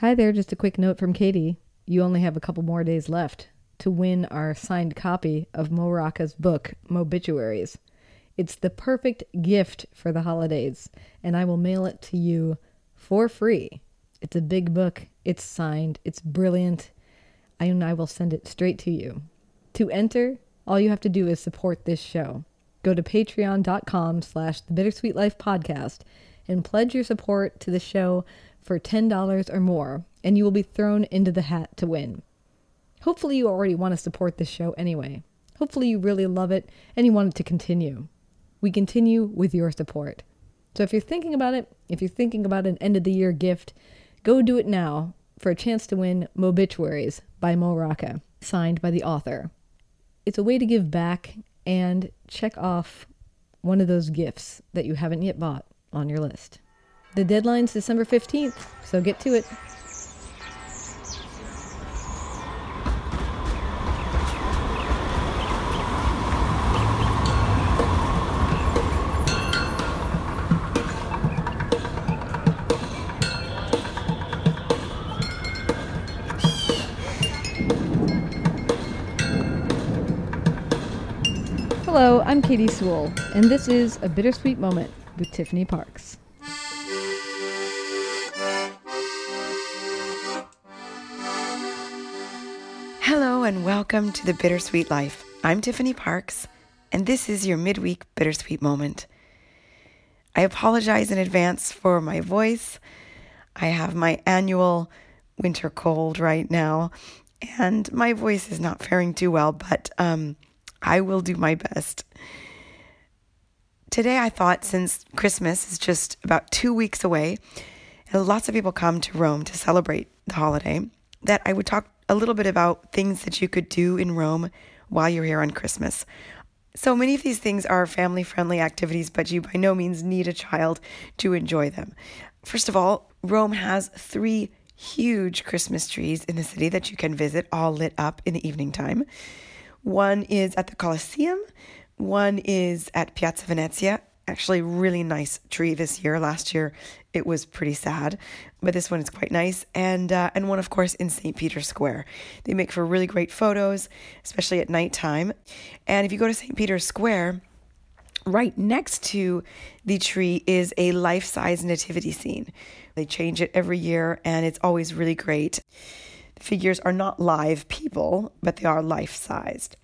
Hi there, just a quick note from Katy. You only have a couple more days left to win our signed copy of Mo Rocca's book, Mobituaries. It's the perfect gift for the holidays, and I will mail it to you for free. It's a big book, it's signed, it's brilliant, and I will send it straight to you. To enter, all you have to do is support this show. Go to patreon.com slash the bittersweet life podcast and pledge your support to the show for $10 or more, and you will be thrown into the hat to win. Hopefully, you already want to support this show anyway. Hopefully, you really love it and you want it to continue. We continue with your support. So, if you're thinking about it, if you're thinking about an end of the year gift, go do it now for a chance to win Mobituaries by Mo Rocca, signed by the author. It's a way to give back and check off one of those gifts that you haven't yet bought on your list. The deadline's December 15th, so get to it. Hello, I'm Katy Sewall, and this is A Bittersweet Moment with Tiffany Parks. Hello, and welcome to The Bittersweet Life. I'm Tiffany Parks, and this is your midweek bittersweet moment. I apologize in advance for my voice. I have my annual winter cold right now, and my voice is not faring too well, but um, I will do my best. Today, I thought since Christmas is just about two weeks away, and lots of people come to Rome to celebrate the holiday, that I would talk a little bit about things that you could do in Rome while you're here on Christmas. So many of these things are family friendly activities, but you by no means need a child to enjoy them. First of all, Rome has three huge Christmas trees in the city that you can visit, all lit up in the evening time. One is at the Colosseum, one is at Piazza Venezia, actually really nice tree this year. Last year it was pretty sad, but this one is quite nice. And uh, and one of course in St. Peter's Square. They make for really great photos, especially at nighttime. And if you go to St. Peter's Square, right next to the tree is a life-size nativity scene. They change it every year and it's always really great. The figures are not live people, but they are life-sized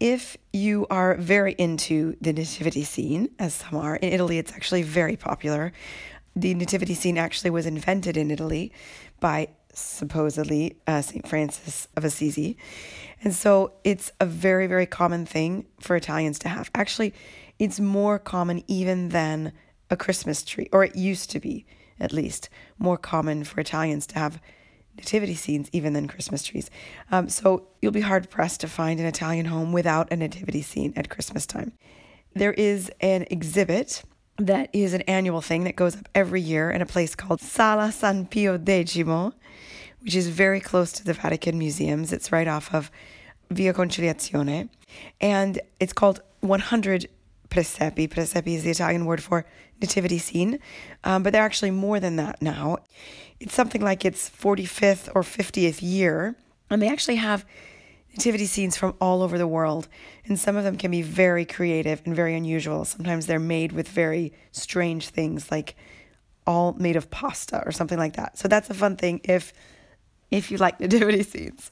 if you are very into the nativity scene, as some are, in Italy it's actually very popular. The nativity scene actually was invented in Italy by supposedly uh, St. Francis of Assisi. And so it's a very, very common thing for Italians to have. Actually, it's more common even than a Christmas tree, or it used to be at least more common for Italians to have nativity scenes even than Christmas trees. Um, so you'll be hard pressed to find an Italian home without a nativity scene at Christmas time. There is an exhibit that is an annual thing that goes up every year in a place called Sala San Pio X, which is very close to the Vatican Museums. It's right off of Via Conciliazione. And it's called 100 presepi. Presepi is the Italian word for nativity scene, um, but they're actually more than that now. It's something like its 45th or 50th year, and they actually have nativity scenes from all over the world, and some of them can be very creative and very unusual. Sometimes they're made with very strange things, like all made of pasta or something like that. So that's a fun thing if if you like nativity scenes.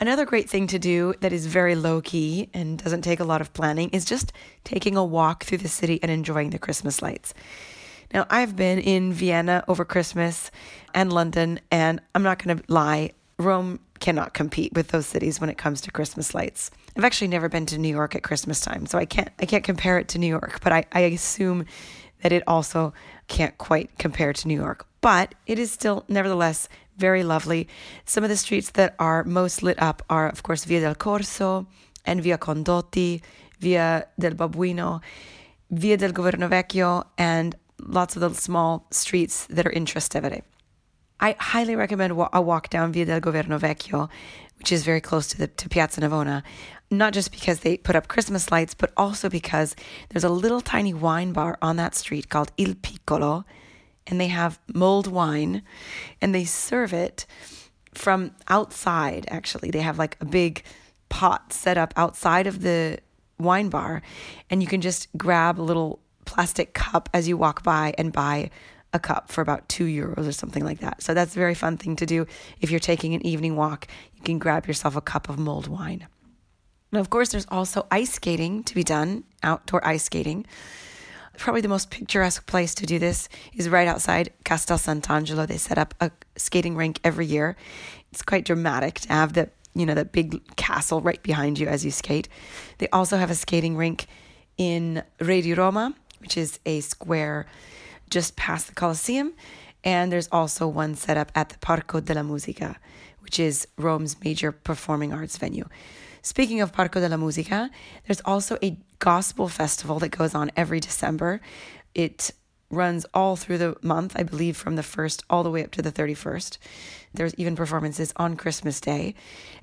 Another great thing to do that is very low key and doesn't take a lot of planning is just taking a walk through the city and enjoying the Christmas lights. Now, I've been in Vienna over Christmas and London, and I'm not going to lie, Rome cannot compete with those cities when it comes to Christmas lights. I've actually never been to New York at Christmas time, so I can't I can't compare it to New York, but I, I assume that it also can't quite compare to New York. But it is still nevertheless very lovely. Some of the streets that are most lit up are, of course, Via del Corso and Via Condotti, Via del Babuino, Via del Governo Vecchio, and lots of the small streets that are in Trastevere. I highly recommend a walk down Via del Governo Vecchio, which is very close to the to Piazza Navona, not just because they put up Christmas lights, but also because there's a little tiny wine bar on that street called Il Piccolo, and they have mulled wine and they serve it from outside actually. They have like a big pot set up outside of the wine bar and you can just grab a little plastic cup as you walk by and buy a cup for about two euros or something like that. So that's a very fun thing to do. If you're taking an evening walk, you can grab yourself a cup of mulled wine. Now, of course, there's also ice skating to be done, outdoor ice skating. Probably the most picturesque place to do this is right outside Castel Sant'Angelo. They set up a skating rink every year. It's quite dramatic to have the you know that big castle right behind you as you skate. They also have a skating rink in Re di Roma, which is a square just past the Colosseum. And there's also one set up at the Parco della Musica, which is Rome's major performing arts venue. Speaking of Parco della Musica, there's also a gospel festival that goes on every December. It runs all through the month, I believe, from the 1st all the way up to the 31st. There's even performances on Christmas Day.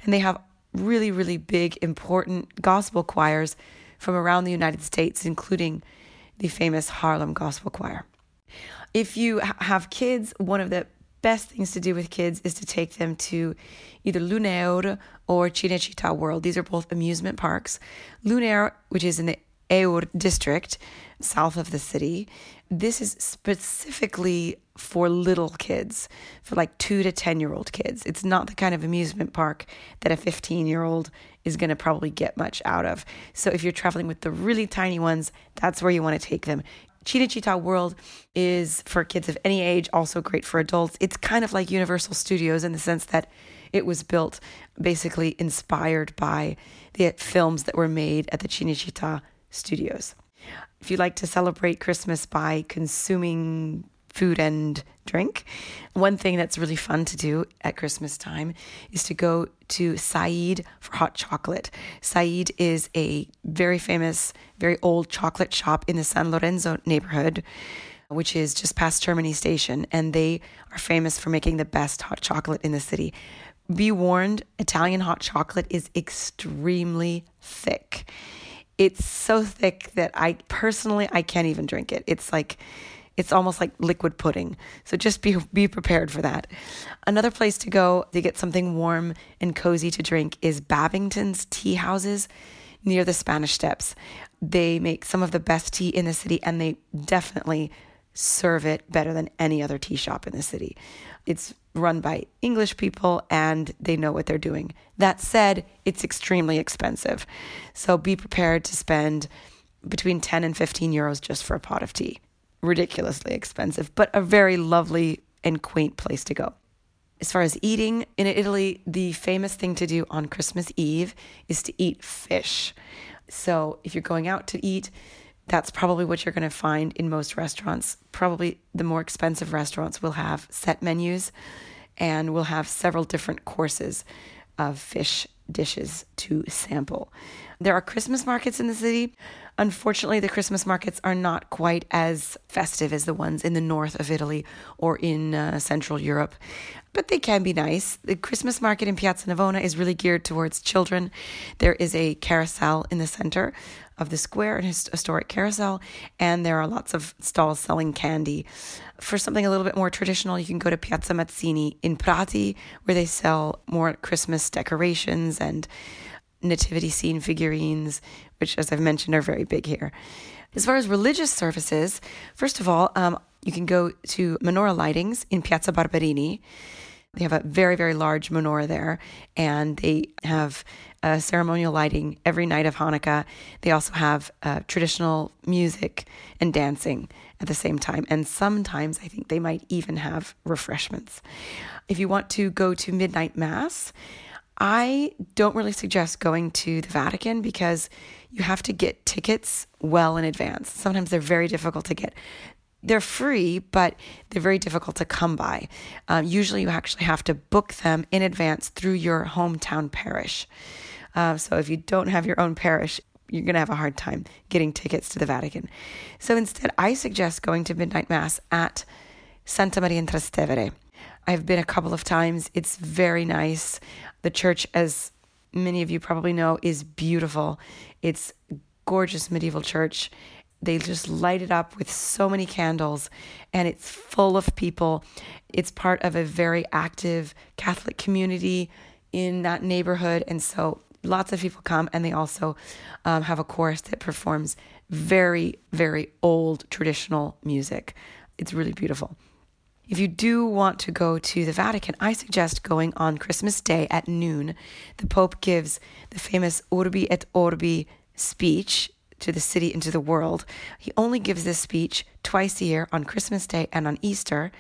And they have really, really big, important gospel choirs from around the United States, including the famous Harlem Gospel Choir. If you have kids, one of the best things to do with kids is to take them to either Luneur or Cinecittà World. These are both amusement parks. Luneur, which is in the Eur district, south of the city, this is specifically for little kids, for like two to 10 year old kids. It's not the kind of amusement park that a 15 year old is going to probably get much out of. So if you're traveling with the really tiny ones, that's where you want to take them. Cinecittà World is for kids of any age, also great for adults. It's kind of like Universal Studios in the sense that it was built basically inspired by the films that were made at the Cinecittà studios. If you like to celebrate Christmas by consuming food and drink. One thing that's really fun to do at Christmas time is to go to Said for hot chocolate. Said is a very famous, very old chocolate shop in the San Lorenzo neighborhood, which is just past Termini Station, and they are famous for making the best hot chocolate in the city. Be warned, Italian hot chocolate is extremely thick. It's so thick that I personally I can't even drink it. It's like it's almost like liquid pudding. So just be be prepared for that. Another place to go to get something warm and cozy to drink is Babington's Tea Houses near the Spanish Steps. They make some of the best tea in the city and they definitely serve it better than any other tea shop in the city. It's run by English people and they know what they're doing. That said, it's extremely expensive. So be prepared to spend between 10 and 15 euros just for a pot of tea ridiculously expensive, but a very lovely and quaint place to go. As far as eating in Italy, the famous thing to do on Christmas Eve is to eat fish. So if you're going out to eat, that's probably what you're going to find in most restaurants. Probably the more expensive restaurants will have set menus and will have several different courses of fish dishes to sample. There are Christmas markets in the city. Unfortunately, the Christmas markets are not quite as festive as the ones in the north of Italy or in uh, Central Europe, but they can be nice. The Christmas market in Piazza Navona is really geared towards children. There is a carousel in the center of the square, an historic carousel, and there are lots of stalls selling candy. For something a little bit more traditional, you can go to Piazza Mazzini in Prati, where they sell more Christmas decorations and nativity scene figurines, which, as I've mentioned, are very big here. As far as religious services, first of all, um, you can go to menorah lightings in Piazza Barberini. They have a very, very large menorah there, and they have a ceremonial lighting every night of Hanukkah. They also have uh, traditional music and dancing at the same time, and sometimes I think they might even have refreshments. If you want to go to midnight mass, I don't really suggest going to the Vatican because you have to get tickets well in advance. Sometimes they're very difficult to get. They're free, but they're very difficult to come by. Um, usually, you actually have to book them in advance through your hometown parish. Uh, so, if you don't have your own parish, you're going to have a hard time getting tickets to the Vatican. So, instead, I suggest going to Midnight Mass at Santa Maria in Trastevere. I've been a couple of times. It's very nice. The church, as many of you probably know, is beautiful. It's gorgeous medieval church. They just light it up with so many candles and it's full of people. It's part of a very active Catholic community in that neighborhood. And so lots of people come and they also um, have a chorus that performs very, very old traditional music. It's really beautiful. If you do want to go to the Vatican, I suggest going on Christmas Day at noon. The Pope gives the famous Urbi et Orbi speech to the city and to the world. He only gives this speech twice a year on Christmas Day and on Easter.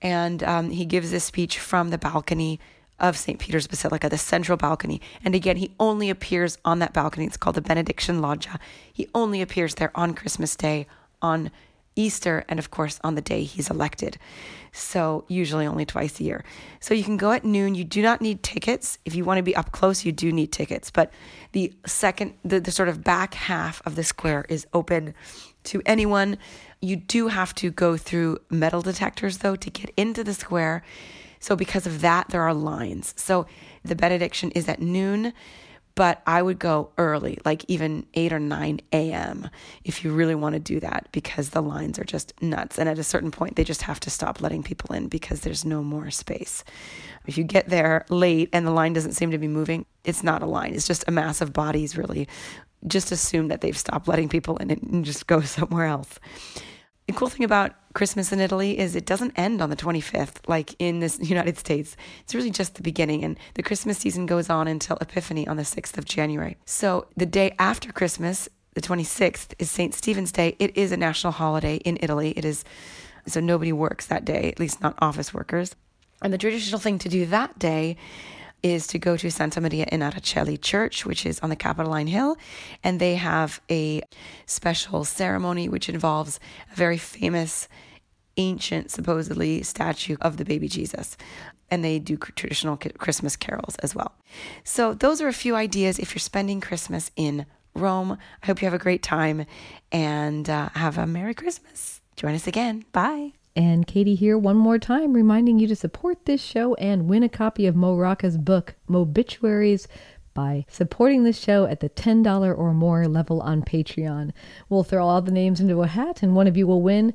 And um, he gives this speech from the balcony of St. Peter's Basilica, the central balcony. And again, he only appears on that balcony. It's called the Benediction Loggia. He only appears there on Christmas Day, on Easter, and of course on the day he's elected. So, usually only twice a year. So, you can go at noon. You do not need tickets. If you want to be up close, you do need tickets. But the second, the, the sort of back half of the square is open to anyone. You do have to go through metal detectors, though, to get into the square. So, because of that, there are lines. So, the benediction is at noon but I would go early, like even 8 or 9 a.m., if you really want to do that, because the lines are just nuts. And at a certain point, they just have to stop letting people in because there's no more space. If you get there late and the line doesn't seem to be moving, it's not a line, it's just a mass of bodies, really. Just assume that they've stopped letting people in and just go somewhere else. The cool thing about Christmas in Italy is it doesn't end on the 25th like in the United States. It's really just the beginning, and the Christmas season goes on until Epiphany on the 6th of January. So the day after Christmas, the 26th, is St. Stephen's Day. It is a national holiday in Italy. It is so nobody works that day, at least not office workers. And the traditional thing to do that day is to go to Santa Maria in Araceli Church, which is on the Capitoline Hill, and they have a special ceremony which involves a very famous, ancient, supposedly, statue of the baby Jesus. And they do traditional Christmas carols as well. So, those are a few ideas if you're spending Christmas in Rome. I hope you have a great time and uh, have a Merry Christmas. Join us again. Bye. And Katy here one more time reminding you to support this show and win a copy of Mo Rocca's book, Mobituaries, by supporting this show at the $10 or more level on Patreon. We'll throw all the names into a hat and one of you will win.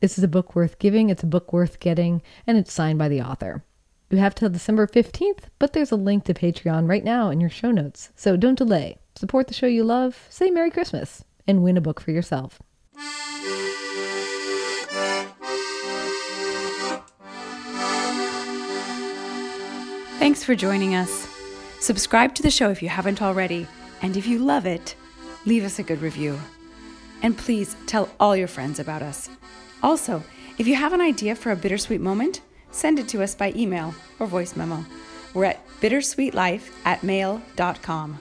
This is a book worth giving, it's a book worth getting, and it's signed by the author. You have till December 15th, but there's a link to Patreon right now in your show notes. So don't delay. Support the show you love, say Merry Christmas, and win a book for yourself. Thanks for joining us. Subscribe to the show if you haven't already, and if you love it, leave us a good review. And please tell all your friends about us. Also, if you have an idea for a bittersweet moment, send it to us by email or voice memo. We're at bittersweetlife at mail.com.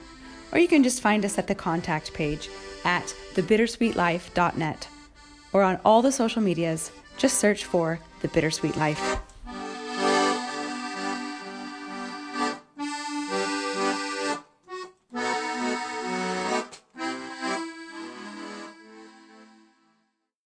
Or you can just find us at the contact page at thebittersweetlife.net. Or on all the social medias, just search for The Bittersweet Life.